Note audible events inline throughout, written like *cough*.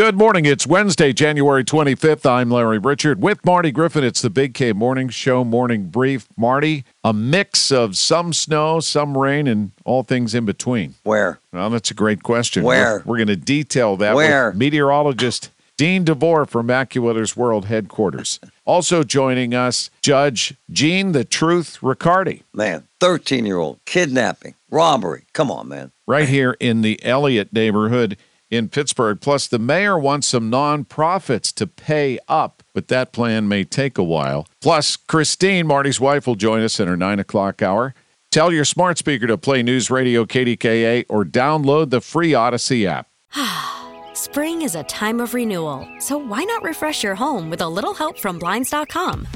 Good morning. It's Wednesday, January 25th. I'm Larry Richert with Marty Griffin. It's the Big K Morning Show Morning Brief. Marty, a mix of some snow, some rain, and all things in between. Where? Well, that's a great question. Where? We're, we're going to detail that Where? with meteorologist Dean DeVore from AccuWeather's World Headquarters. *laughs* also joining us, Judge Gene the Truth Ricciardi, Man, 13 year old, kidnapping, robbery. Come on, man. right here in the Elliott neighborhood in Pittsburgh. Plus, the mayor wants some nonprofits to pay up, but that plan may take a while. Plus, Christine, Marty's wife, will join us in her nine o'clock hour. Tell your smart speaker to play News Radio KDKA or download the free Audacy app. *sighs* Spring is a time of renewal, so why not refresh your home with a little help from Blinds.com?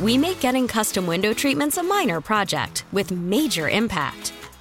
We make getting custom window treatments a minor project with major impact.